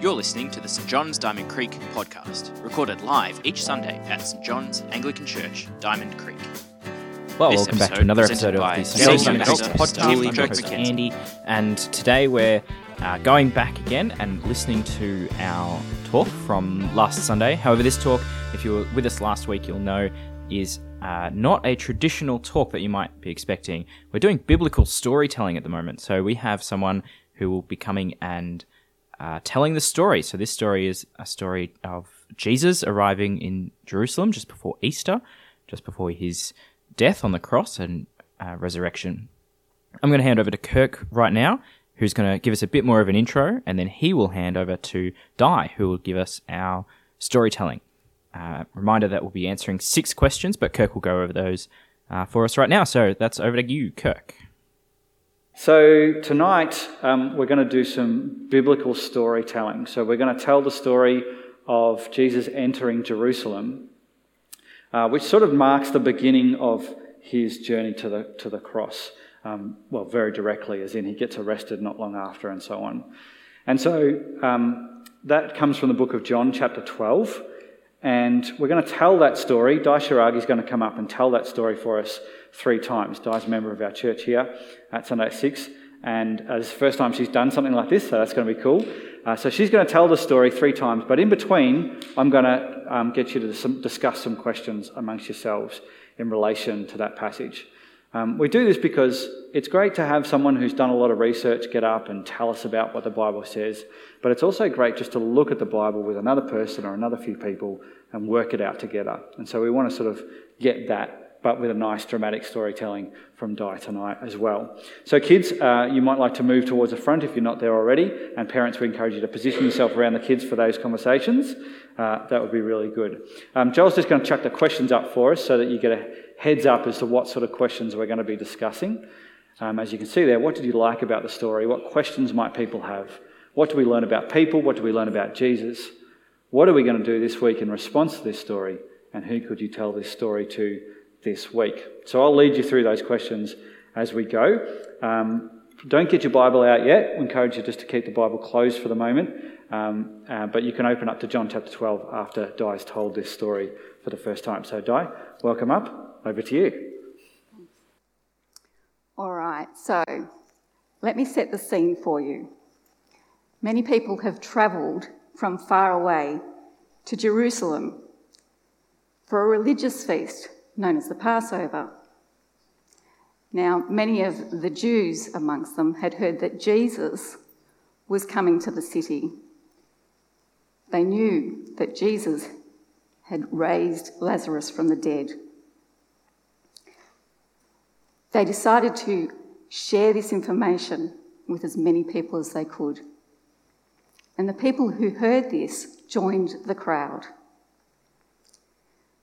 You're listening to the St John's Diamond Creek podcast, recorded live each Sunday at St John's Anglican Church, Diamond Creek. Well, This welcome back to another episode of the St. John's John's Doctor podcast. I'm Andy, and today we're uh, going back again and listening to our talk from last Sunday. However, this talk, if you were with us last week, you'll know is uh, not a traditional talk that you might be expecting. We're doing biblical storytelling at the moment, so we have someone who will be coming and uh, telling the story. So this story is a story of Jesus arriving in Jerusalem just before Easter, just before his death on the cross and uh, resurrection. I'm going to hand over to Kirk right now, who's going to give us a bit more of an intro, and then he will hand over to Di, who will give us our storytelling. Uh, reminder that we'll be answering six questions, but Kirk will go over those uh, for us right now. So that's over to you, Kirk. So, tonight um, we're going to do some biblical storytelling. So, we're going to tell the story of Jesus entering Jerusalem, uh, which sort of marks the beginning of his journey to the, to the cross. Um, well, very directly, as in he gets arrested not long after, and so on. And so, um, that comes from the book of John, chapter 12. And we're going to tell that story. Di Shiragi is going to come up and tell that story for us three times. Di's a member of our church here at Sunday at 6. And uh, this is the first time she's done something like this, so that's going to be cool. Uh, so she's going to tell the story three times. But in between, I'm going to um, get you to discuss some questions amongst yourselves in relation to that passage. Um, we do this because it's great to have someone who's done a lot of research get up and tell us about what the Bible says, but it's also great just to look at the Bible with another person or another few people and work it out together. And so we want to sort of get that, but with a nice dramatic storytelling from Di tonight as well. So, kids, uh, you might like to move towards the front if you're not there already, and parents, we encourage you to position yourself around the kids for those conversations. Uh, that would be really good. Um, Joel's just going to chuck the questions up for us so that you get a heads up as to what sort of questions we're going to be discussing. Um, as you can see there, what did you like about the story? What questions might people have? What do we learn about people? What do we learn about Jesus? What are we going to do this week in response to this story? And who could you tell this story to this week? So I'll lead you through those questions as we go. Um, don't get your Bible out yet. We encourage you just to keep the Bible closed for the moment. Um, uh, but you can open up to John chapter 12 after Di Di's told this story for the first time. So, Di, welcome up. Over to you. All right, so let me set the scene for you. Many people have travelled from far away to Jerusalem for a religious feast known as the Passover. Now, many of the Jews amongst them had heard that Jesus was coming to the city. They knew that Jesus had raised Lazarus from the dead. They decided to share this information with as many people as they could. And the people who heard this joined the crowd.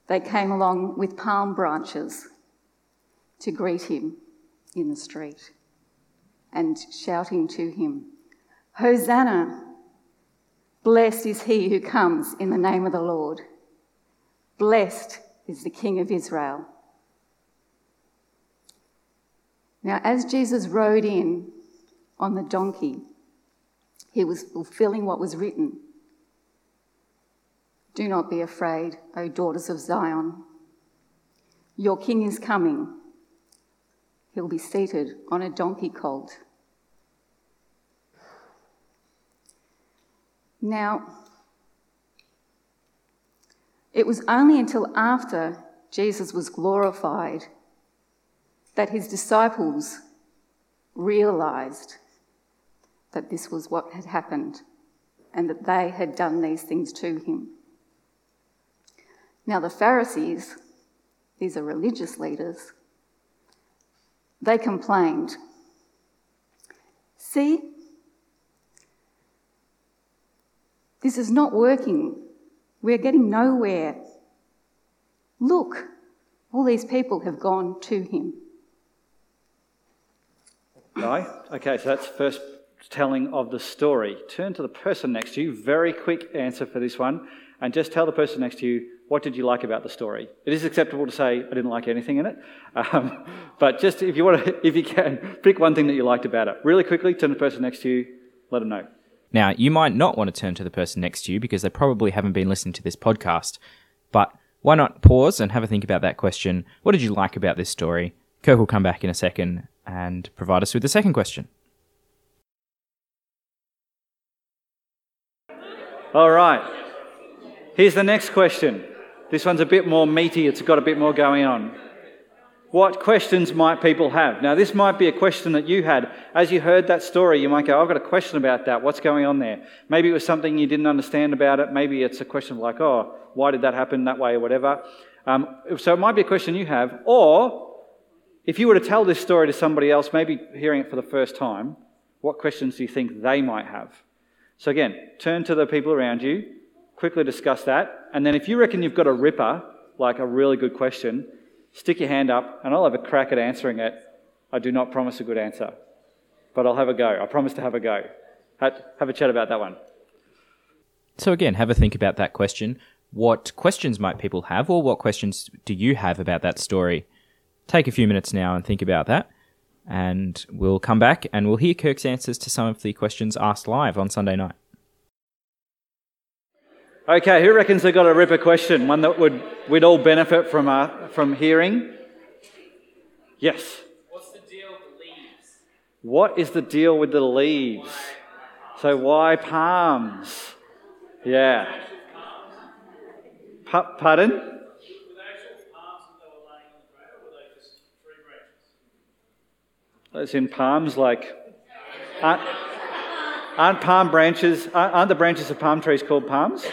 They came along with palm branches to greet him in the street and shouting to him, Hosanna! Blessed is he who comes in the name of the Lord. Blessed is the King of Israel. Now, as Jesus rode in on the donkey, he was fulfilling what was written. Do not be afraid, O daughters of Zion. Your king is coming. He'll be seated on a donkey colt. Now, it was only until after Jesus was glorified that his disciples realized that this was what had happened and that they had done these things to him. Now, the Pharisees, these are religious leaders, they complained. See, this is not working. We're getting nowhere. Look, all these people have gone to him. Di? Okay, so that's first telling of the story. Turn to the person next to you. Very quick answer for this one. And just tell the person next to you, what did you like about the story? It is acceptable to say, I didn't like anything in it. Um, but just if you want to, if you can, pick one thing that you liked about it. Really quickly, turn to the person next to you, let them know. Now, you might not want to turn to the person next to you because they probably haven't been listening to this podcast, but why not pause and have a think about that question? What did you like about this story? Kirk will come back in a second and provide us with the second question. All right. Here's the next question. This one's a bit more meaty, it's got a bit more going on. What questions might people have? Now, this might be a question that you had. As you heard that story, you might go, I've got a question about that. What's going on there? Maybe it was something you didn't understand about it. Maybe it's a question like, oh, why did that happen that way or whatever. Um, so it might be a question you have. Or if you were to tell this story to somebody else, maybe hearing it for the first time, what questions do you think they might have? So again, turn to the people around you, quickly discuss that. And then if you reckon you've got a ripper, like a really good question, Stick your hand up, and I'll have a crack at answering it. I do not promise a good answer, but I'll have a go. I promise to have a go. Have a chat about that one. So, again, have a think about that question. What questions might people have, or what questions do you have about that story? Take a few minutes now and think about that, and we'll come back and we'll hear Kirk's answers to some of the questions asked live on Sunday night. Okay, who reckons they got a ripper question? One that would we'd all benefit from uh, from hearing. Yes. What's the deal with the leaves? What is the deal with the leaves? So why palms? Yeah. Pa- pardon? As in palms, like aren't, aren't palm branches? Aren't the branches of palm trees called palms?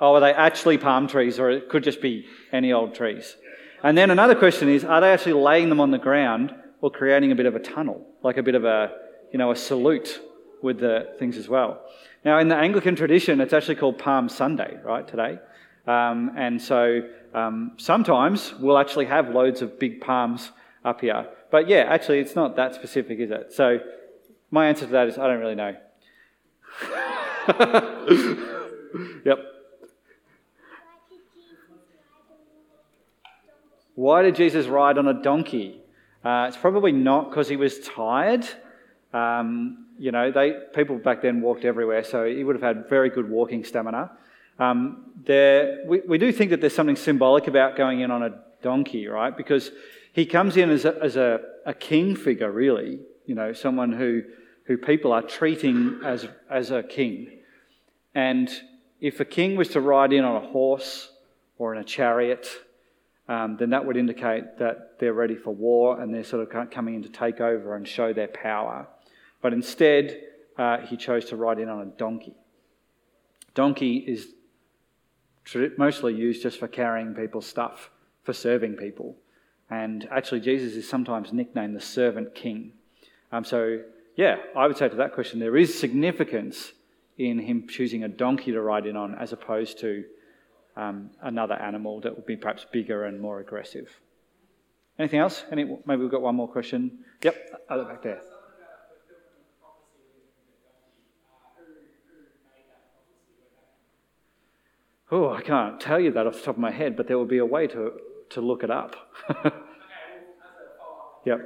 Oh, are they actually palm trees or it could just be any old trees? And then another question is, are they actually laying them on the ground or creating a bit of a tunnel, like a bit of a, you know, a salute with the things as well? Now, in the Anglican tradition, it's actually called Palm Sunday, right, today. Um, and so um, sometimes we'll actually have loads of big palms up here. But yeah, actually, it's not that specific, is it? So my answer to that is I don't really know. yep. Why did Jesus ride on a donkey? Uh, it's probably not because he was tired. Um, you know, they, people back then walked everywhere, so he would have had very good walking stamina. Um, there, we, we do think that there's something symbolic about going in on a donkey, right? Because he comes in as a, as a, a king figure, really. You know, someone who, who people are treating as, as a king. And if a king was to ride in on a horse or in a chariot, um, then that would indicate that they're ready for war and they're sort of coming in to take over and show their power. But instead, uh, he chose to ride in on a donkey. Donkey is mostly used just for carrying people's stuff, for serving people. And actually, Jesus is sometimes nicknamed the servant king. Um, so, yeah, I would say to that question, there is significance in him choosing a donkey to ride in on as opposed to um, another animal that would be perhaps bigger and more aggressive. Anything else? Any, maybe we've got one more question. Yep, other back there. Oh, I can't tell you that off the top of my head, but there will be a way to, to look it up. yep.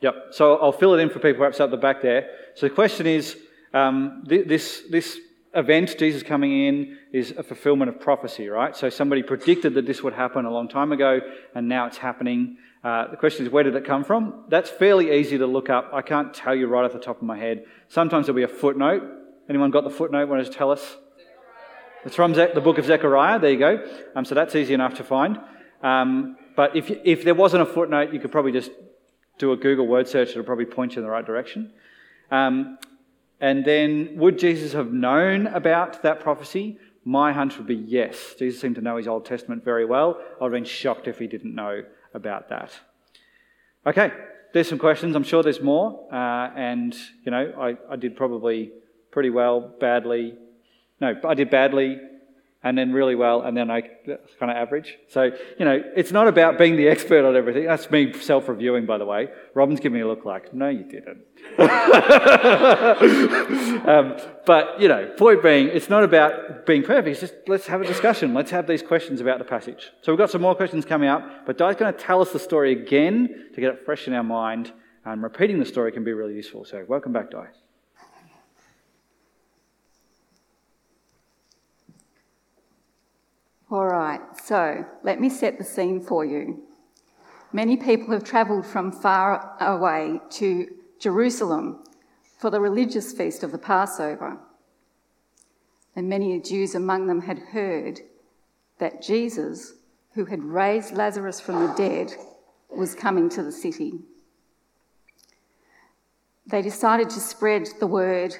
Yep. So I'll fill it in for people perhaps up the back there. So the question is um, this, this event, Jesus coming in, is a fulfillment of prophecy, right? So somebody predicted that this would happen a long time ago, and now it's happening. Uh, the question is, where did it come from? That's fairly easy to look up. I can't tell you right off the top of my head. Sometimes there'll be a footnote. Anyone got the footnote? Want to tell us? It's from the book of Zechariah. There you go. Um, so that's easy enough to find. Um, but if, if there wasn't a footnote, you could probably just do a Google word search. It'll probably point you in the right direction. Um, and then, would Jesus have known about that prophecy? My hunch would be yes. Jesus seemed to know his Old Testament very well. I would have been shocked if he didn't know about that. Okay, there's some questions. I'm sure there's more. Uh, and, you know, I, I, did probably pretty well, badly. No, I did badly, and then really well, and then I kind of average. So, you know, it's not about being the expert on everything. That's me self reviewing, by the way. Robin's giving me a look like, no, you didn't. um, but, you know, point being, it's not about being perfect. It's just let's have a discussion. Let's have these questions about the passage. So, we've got some more questions coming up, but Di's going to tell us the story again to get it fresh in our mind. And repeating the story can be really useful. So, welcome back, Di. All right, so let me set the scene for you. Many people have travelled from far away to Jerusalem for the religious feast of the Passover. And many Jews among them had heard that Jesus, who had raised Lazarus from the dead, was coming to the city. They decided to spread the word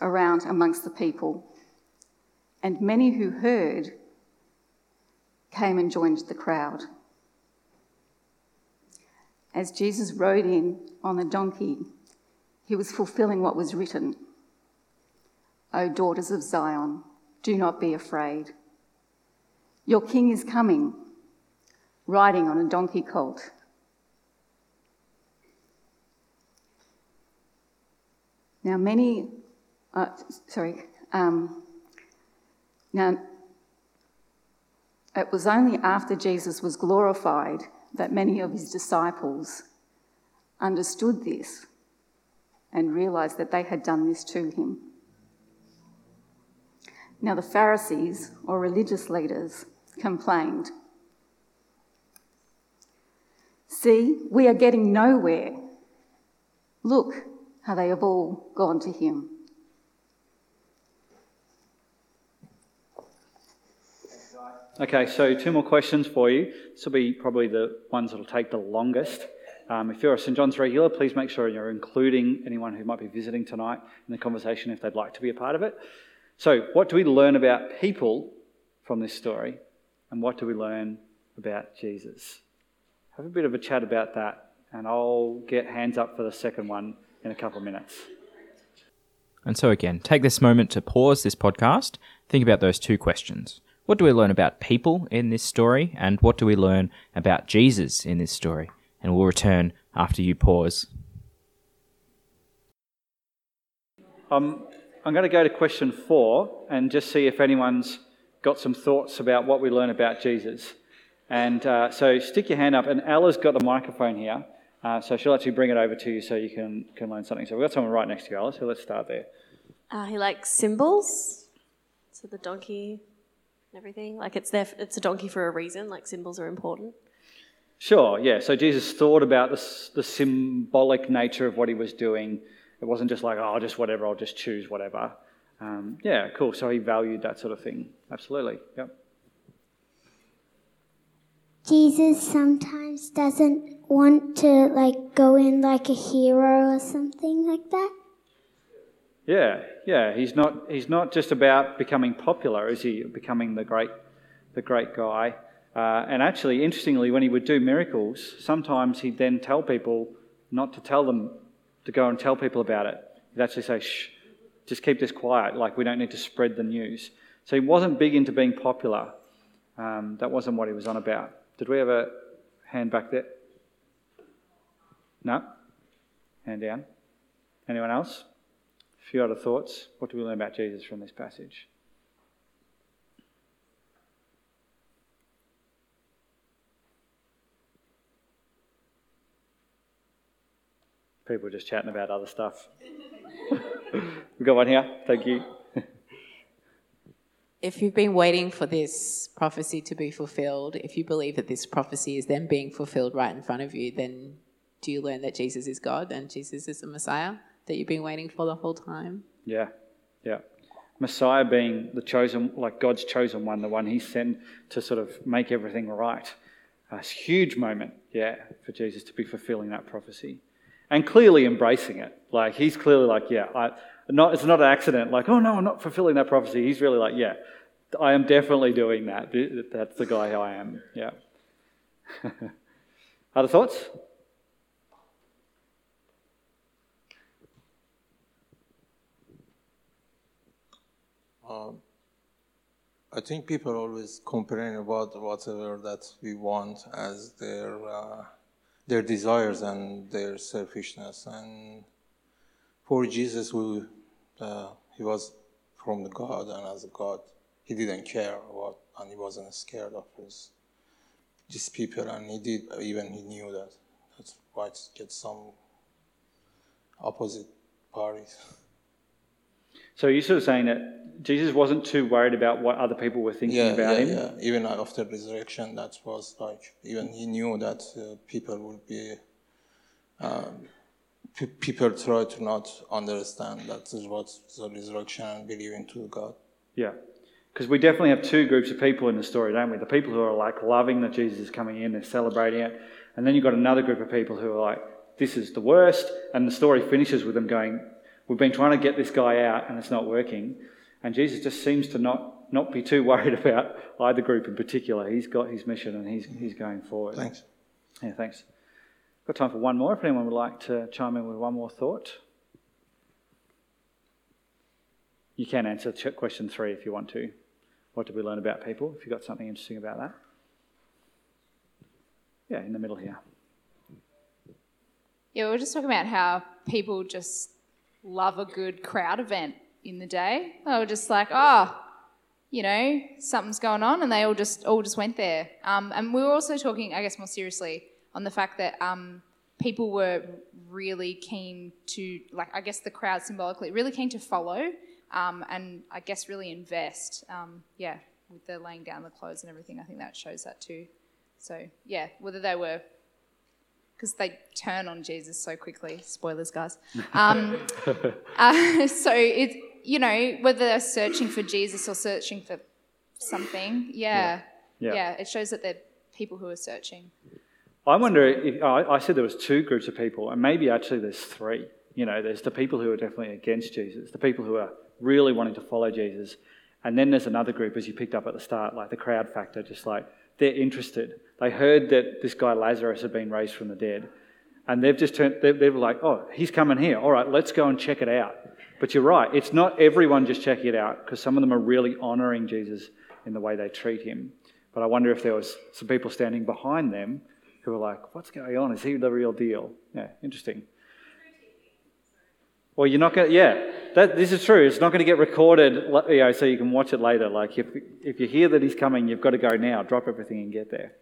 around amongst the people. And many who heard came and joined the crowd. As Jesus rode in on the donkey, he was fulfilling what was written O daughters of Zion, do not be afraid. Your king is coming, riding on a donkey colt. Now, many, uh, sorry, um, now it was only after Jesus was glorified that many of his disciples understood this and realized that they had done this to him. Now, the Pharisees, or religious leaders, complained See, we are getting nowhere. Look how they have all gone to him. Okay, so two more questions for you. This will be probably the ones that will take the longest. Um, if you're a St. John's regular, please make sure you're including anyone who might be visiting tonight in the conversation if they'd like to be a part of it. So, what do we learn about people from this story? And what do we learn about Jesus? Have a bit of a chat about that, and I'll get hands up for the second one in a couple of minutes. And so, again, take this moment to pause this podcast, think about those two questions. What do we learn about people in this story, and what do we learn about Jesus in this story? And we'll return after you pause. Um, I'm going to go to question four and just see if anyone's got some thoughts about what we learn about Jesus. And uh, so stick your hand up, and Ella's got the microphone here, uh, so she'll actually bring it over to you so you can, can learn something. So we've got someone right next to you, Ella, so let's start there. Uh, he likes symbols, so the donkey and everything. Like it's there, it's a donkey for a reason. Like symbols are important. Sure, yeah. So Jesus thought about the, the symbolic nature of what he was doing. It wasn't just like, oh, just whatever, I'll just choose whatever. Um, yeah, cool. So he valued that sort of thing. Absolutely. Yep. Jesus sometimes doesn't want to like go in like a hero or something like that. Yeah, yeah. He's not. He's not just about becoming popular, is he? Becoming the great, the great guy. Uh, and actually, interestingly, when he would do miracles, sometimes he'd then tell people not to tell them to go and tell people about it. He'd actually say, "Shh, just keep this quiet. Like we don't need to spread the news." So he wasn't big into being popular. Um, that wasn't what he was on about. Did we have a hand back there? No. Hand down. Anyone else? A few other thoughts. What do we learn about Jesus from this passage? People just chatting about other stuff. We've got one here. Thank you. if you've been waiting for this prophecy to be fulfilled, if you believe that this prophecy is then being fulfilled right in front of you, then do you learn that Jesus is God and Jesus is the Messiah that you've been waiting for the whole time? Yeah, yeah. Messiah being the chosen, like God's chosen one, the one He sent to sort of make everything right. A huge moment, yeah, for Jesus to be fulfilling that prophecy and clearly embracing it. Like He's clearly like, yeah, I, not, it's not an accident. Like, oh no, I'm not fulfilling that prophecy. He's really like, yeah, I am definitely doing that. That's the guy I am. Yeah. Other thoughts? Um, I think people always complain about whatever that we want as their uh, their desires and their selfishness. And for Jesus, who uh, he was from the God, and as a God, he didn't care about, and he wasn't scared of his these people, and he did even he knew that. That's why it gets some opposite parties. So you're sort of saying that Jesus wasn't too worried about what other people were thinking yeah, about yeah, him. yeah. Even after resurrection, that was like even he knew that uh, people would be. Um, pe- people try to not understand that is what the resurrection and believing to God. Yeah. Because we definitely have two groups of people in the story, don't we? The people who are like loving that Jesus is coming in, they're celebrating it. And then you've got another group of people who are like, this is the worst. And the story finishes with them going, we've been trying to get this guy out and it's not working. And Jesus just seems to not, not be too worried about either group in particular. He's got his mission and he's, he's going forward. Thanks. Yeah, thanks. Got time for one more if anyone would like to chime in with one more thought. You can answer question three if you want to. What did we learn about people? If you've got something interesting about that. Yeah, in the middle here. Yeah, we were just talking about how people just love a good crowd event in the day. They were just like, oh, you know, something's going on, and they all just all just went there. Um, and we were also talking, I guess, more seriously on the fact that um, people were really keen to, like, I guess the crowd symbolically, really keen to follow, um, and I guess really invest. Um, yeah, with the laying down the clothes and everything, I think that shows that too. So yeah, whether they were because they turn on Jesus so quickly. Spoilers, guys. Um, uh, so it, you know, whether they're searching for Jesus or searching for something, yeah, Yeah. yeah, Yeah. it shows that they're people who are searching. I wonder if I, I said there was two groups of people, and maybe actually there's three. You know, there's the people who are definitely against Jesus, the people who are really wanting to follow Jesus, and then there's another group, as you picked up at the start, like the crowd factor, just like they're interested. They heard that this guy Lazarus had been raised from the dead, and they've just turned. They, they were like, "Oh, he's coming here. All right, let's go and check it out." But you're right; it's not everyone just checking it out because some of them are really honouring Jesus in the way they treat him. But I wonder if there was some people standing behind them who were like, "What's going on? Is he the real deal?" Yeah, interesting. Well, you're not going. to... Yeah, that this is true. It's not going to get recorded, you know, so you can watch it later. Like if if you hear that he's coming, you've got to go now. Drop everything and get there.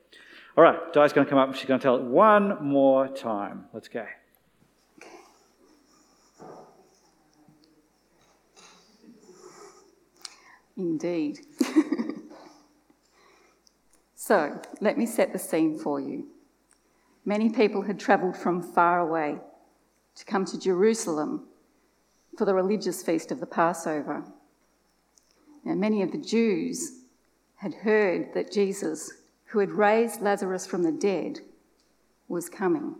All right, Di's going to come up and she's going to tell it one more time. Let's go. Indeed. so, let me set the scene for you. Many people had travelled from far away to come to Jerusalem for the religious feast of the Passover. Now, many of the Jews had heard that Jesus, who had raised Lazarus from the dead, was coming.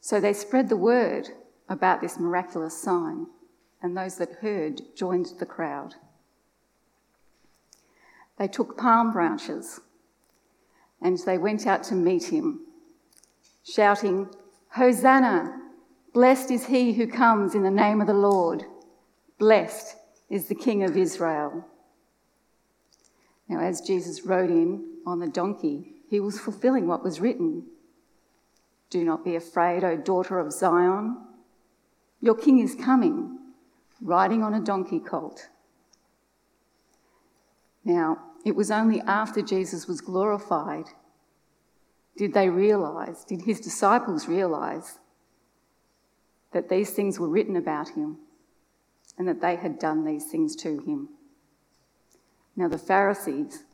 So they spread the word about this miraculous sign, and those that heard joined the crowd. They took palm branches and they went out to meet him, shouting, Hosanna! Blessed is he who comes in the name of the Lord. Blessed is the King of Israel. Now, as Jesus rode in on the donkey, he was fulfilling what was written Do not be afraid, O daughter of Zion. Your king is coming, riding on a donkey colt. Now, it was only after Jesus was glorified did they realize, did his disciples realize that these things were written about him and that they had done these things to him. Now, the Pharisees,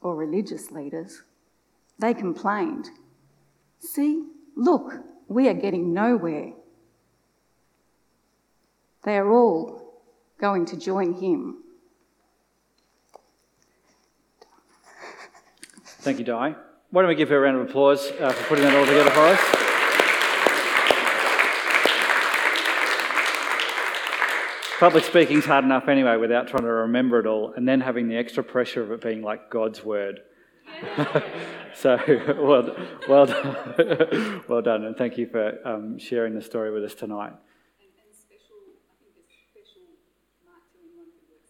or religious leaders, they complained See, look, we are getting nowhere. They are all going to join him. Thank you, Di. Why don't we give her a round of applause uh, for putting that all together for us? Public speaking's hard enough anyway without trying to remember it all and then having the extra pressure of it being like God's word. so, well, well, done. well done, and thank you for um, sharing the story with us tonight.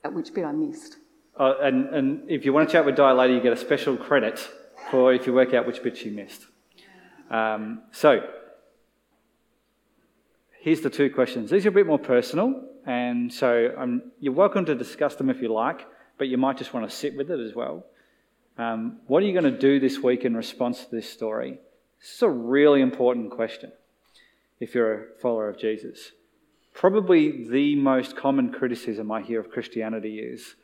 At which bit I missed. Uh, and, and if you want to chat with Di later, you get a special credit for if you work out which bit you missed. Um, so, here's the two questions. These are a bit more personal, and so um, you're welcome to discuss them if you like, but you might just want to sit with it as well. Um, what are you going to do this week in response to this story? This is a really important question if you're a follower of Jesus. Probably the most common criticism I hear of Christianity is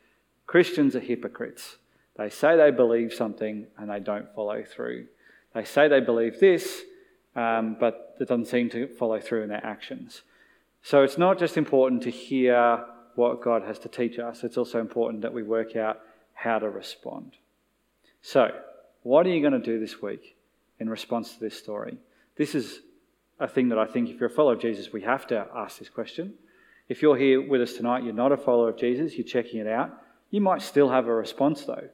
Christians are hypocrites. They say they believe something and they don't follow through. They say they believe this, um, but it doesn't seem to follow through in their actions. So it's not just important to hear what God has to teach us, it's also important that we work out how to respond. So, what are you going to do this week in response to this story? This is a thing that I think if you're a follower of Jesus, we have to ask this question. If you're here with us tonight, you're not a follower of Jesus, you're checking it out, you might still have a response though.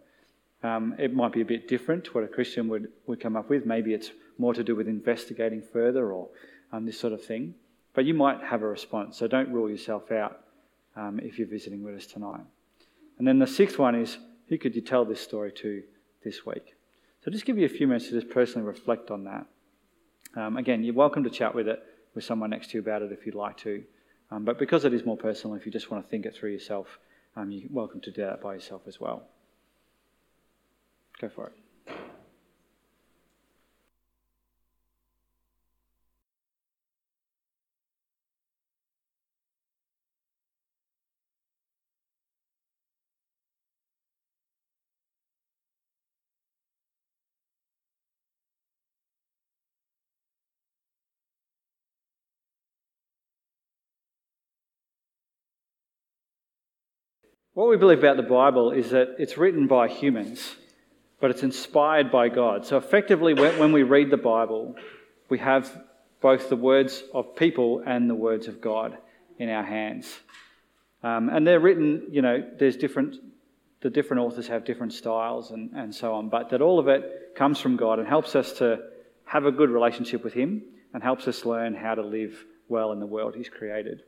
Um, it might be a bit different to what a Christian would, would come up with. Maybe it's more to do with investigating further or um, this sort of thing. But you might have a response, so don't rule yourself out um, if you're visiting with us tonight. And then the sixth one is who could you tell this story to this week? So just give you a few minutes to just personally reflect on that. Um, again, you're welcome to chat with it with someone next to you about it if you'd like to. Um, but because it is more personal, if you just want to think it through yourself, um, you're welcome to do that by yourself as well. Go for it. What we believe about the Bible is that it's written by humans, but it's inspired by God. So effectively, when we read the Bible, we have both the words of people and the words of God in our hands. Um, and they're written, you know, there's different, the different authors have different styles and, and so on, but that all of it comes from God and helps us to have a good relationship with Him and helps us learn how to live well in the world He's created.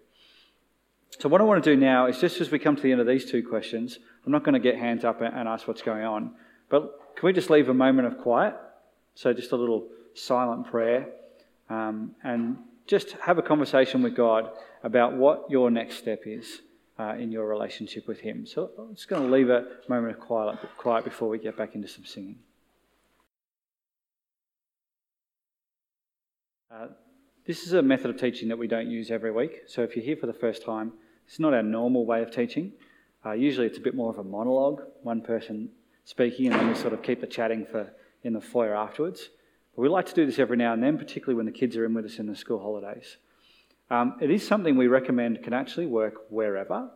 So, what I want to do now is just as we come to the end of these two questions, I'm not going to get hands up and ask what's going on, but can we just leave a moment of quiet? So, just a little silent prayer um, and just have a conversation with God about what your next step is uh, in your relationship with Him. So, I'm just going to leave a moment of quiet, quiet before we get back into some singing. Uh, this is a method of teaching that we don't use every week. So if you're here for the first time, it's not our normal way of teaching. Uh, usually it's a bit more of a monologue, one person speaking, and then we sort of keep the chatting for in the foyer afterwards. But we like to do this every now and then, particularly when the kids are in with us in the school holidays. Um, it is something we recommend can actually work wherever.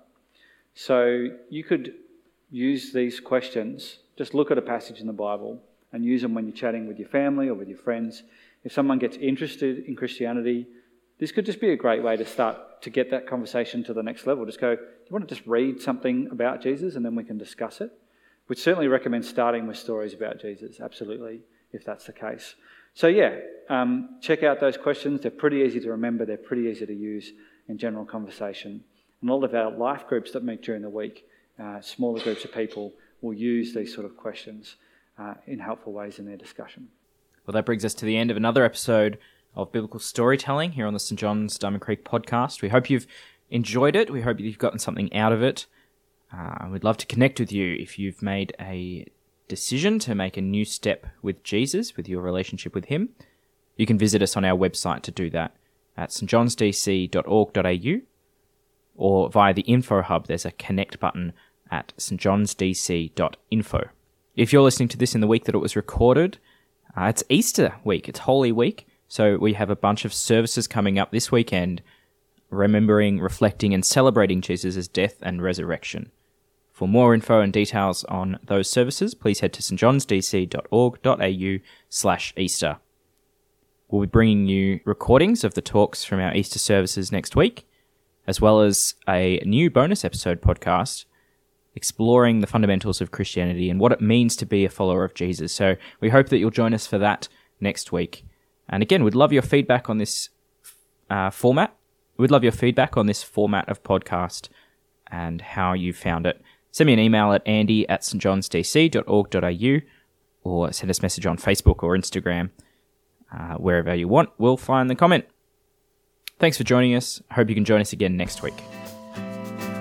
So you could use these questions, just look at a passage in the Bible and use them when you're chatting with your family or with your friends if someone gets interested in Christianity, this could just be a great way to start to get that conversation to the next level. Just go, do you want to just read something about Jesus and then we can discuss it? We'd certainly recommend starting with stories about Jesus, absolutely, if that's the case. So, yeah, um, check out those questions. They're pretty easy to remember, they're pretty easy to use in general conversation. And all of our life groups that meet during the week, uh, smaller groups of people, will use these sort of questions uh, in helpful ways in their discussion. Well, that brings us to the end of another episode of Biblical Storytelling here on the St. John's Diamond Creek podcast. We hope you've enjoyed it. We hope you've gotten something out of it. Uh, we'd love to connect with you if you've made a decision to make a new step with Jesus, with your relationship with Him. You can visit us on our website to do that at stjohnsdc.org.au or via the info hub, there's a connect button at stjohnsdc.info. If you're listening to this in the week that it was recorded, uh, it's Easter week, it's Holy Week, so we have a bunch of services coming up this weekend, remembering, reflecting, and celebrating Jesus' death and resurrection. For more info and details on those services, please head to stjohnsdc.org.au slash Easter. We'll be bringing you recordings of the talks from our Easter services next week, as well as a new bonus episode podcast exploring the fundamentals of Christianity and what it means to be a follower of Jesus. So we hope that you'll join us for that next week. And again, we'd love your feedback on this uh, format. We'd love your feedback on this format of podcast and how you found it. send me an email at andy at stjohnsdc.org.au or send us a message on Facebook or Instagram. Uh, wherever you want, we'll find the comment. Thanks for joining us. Hope you can join us again next week.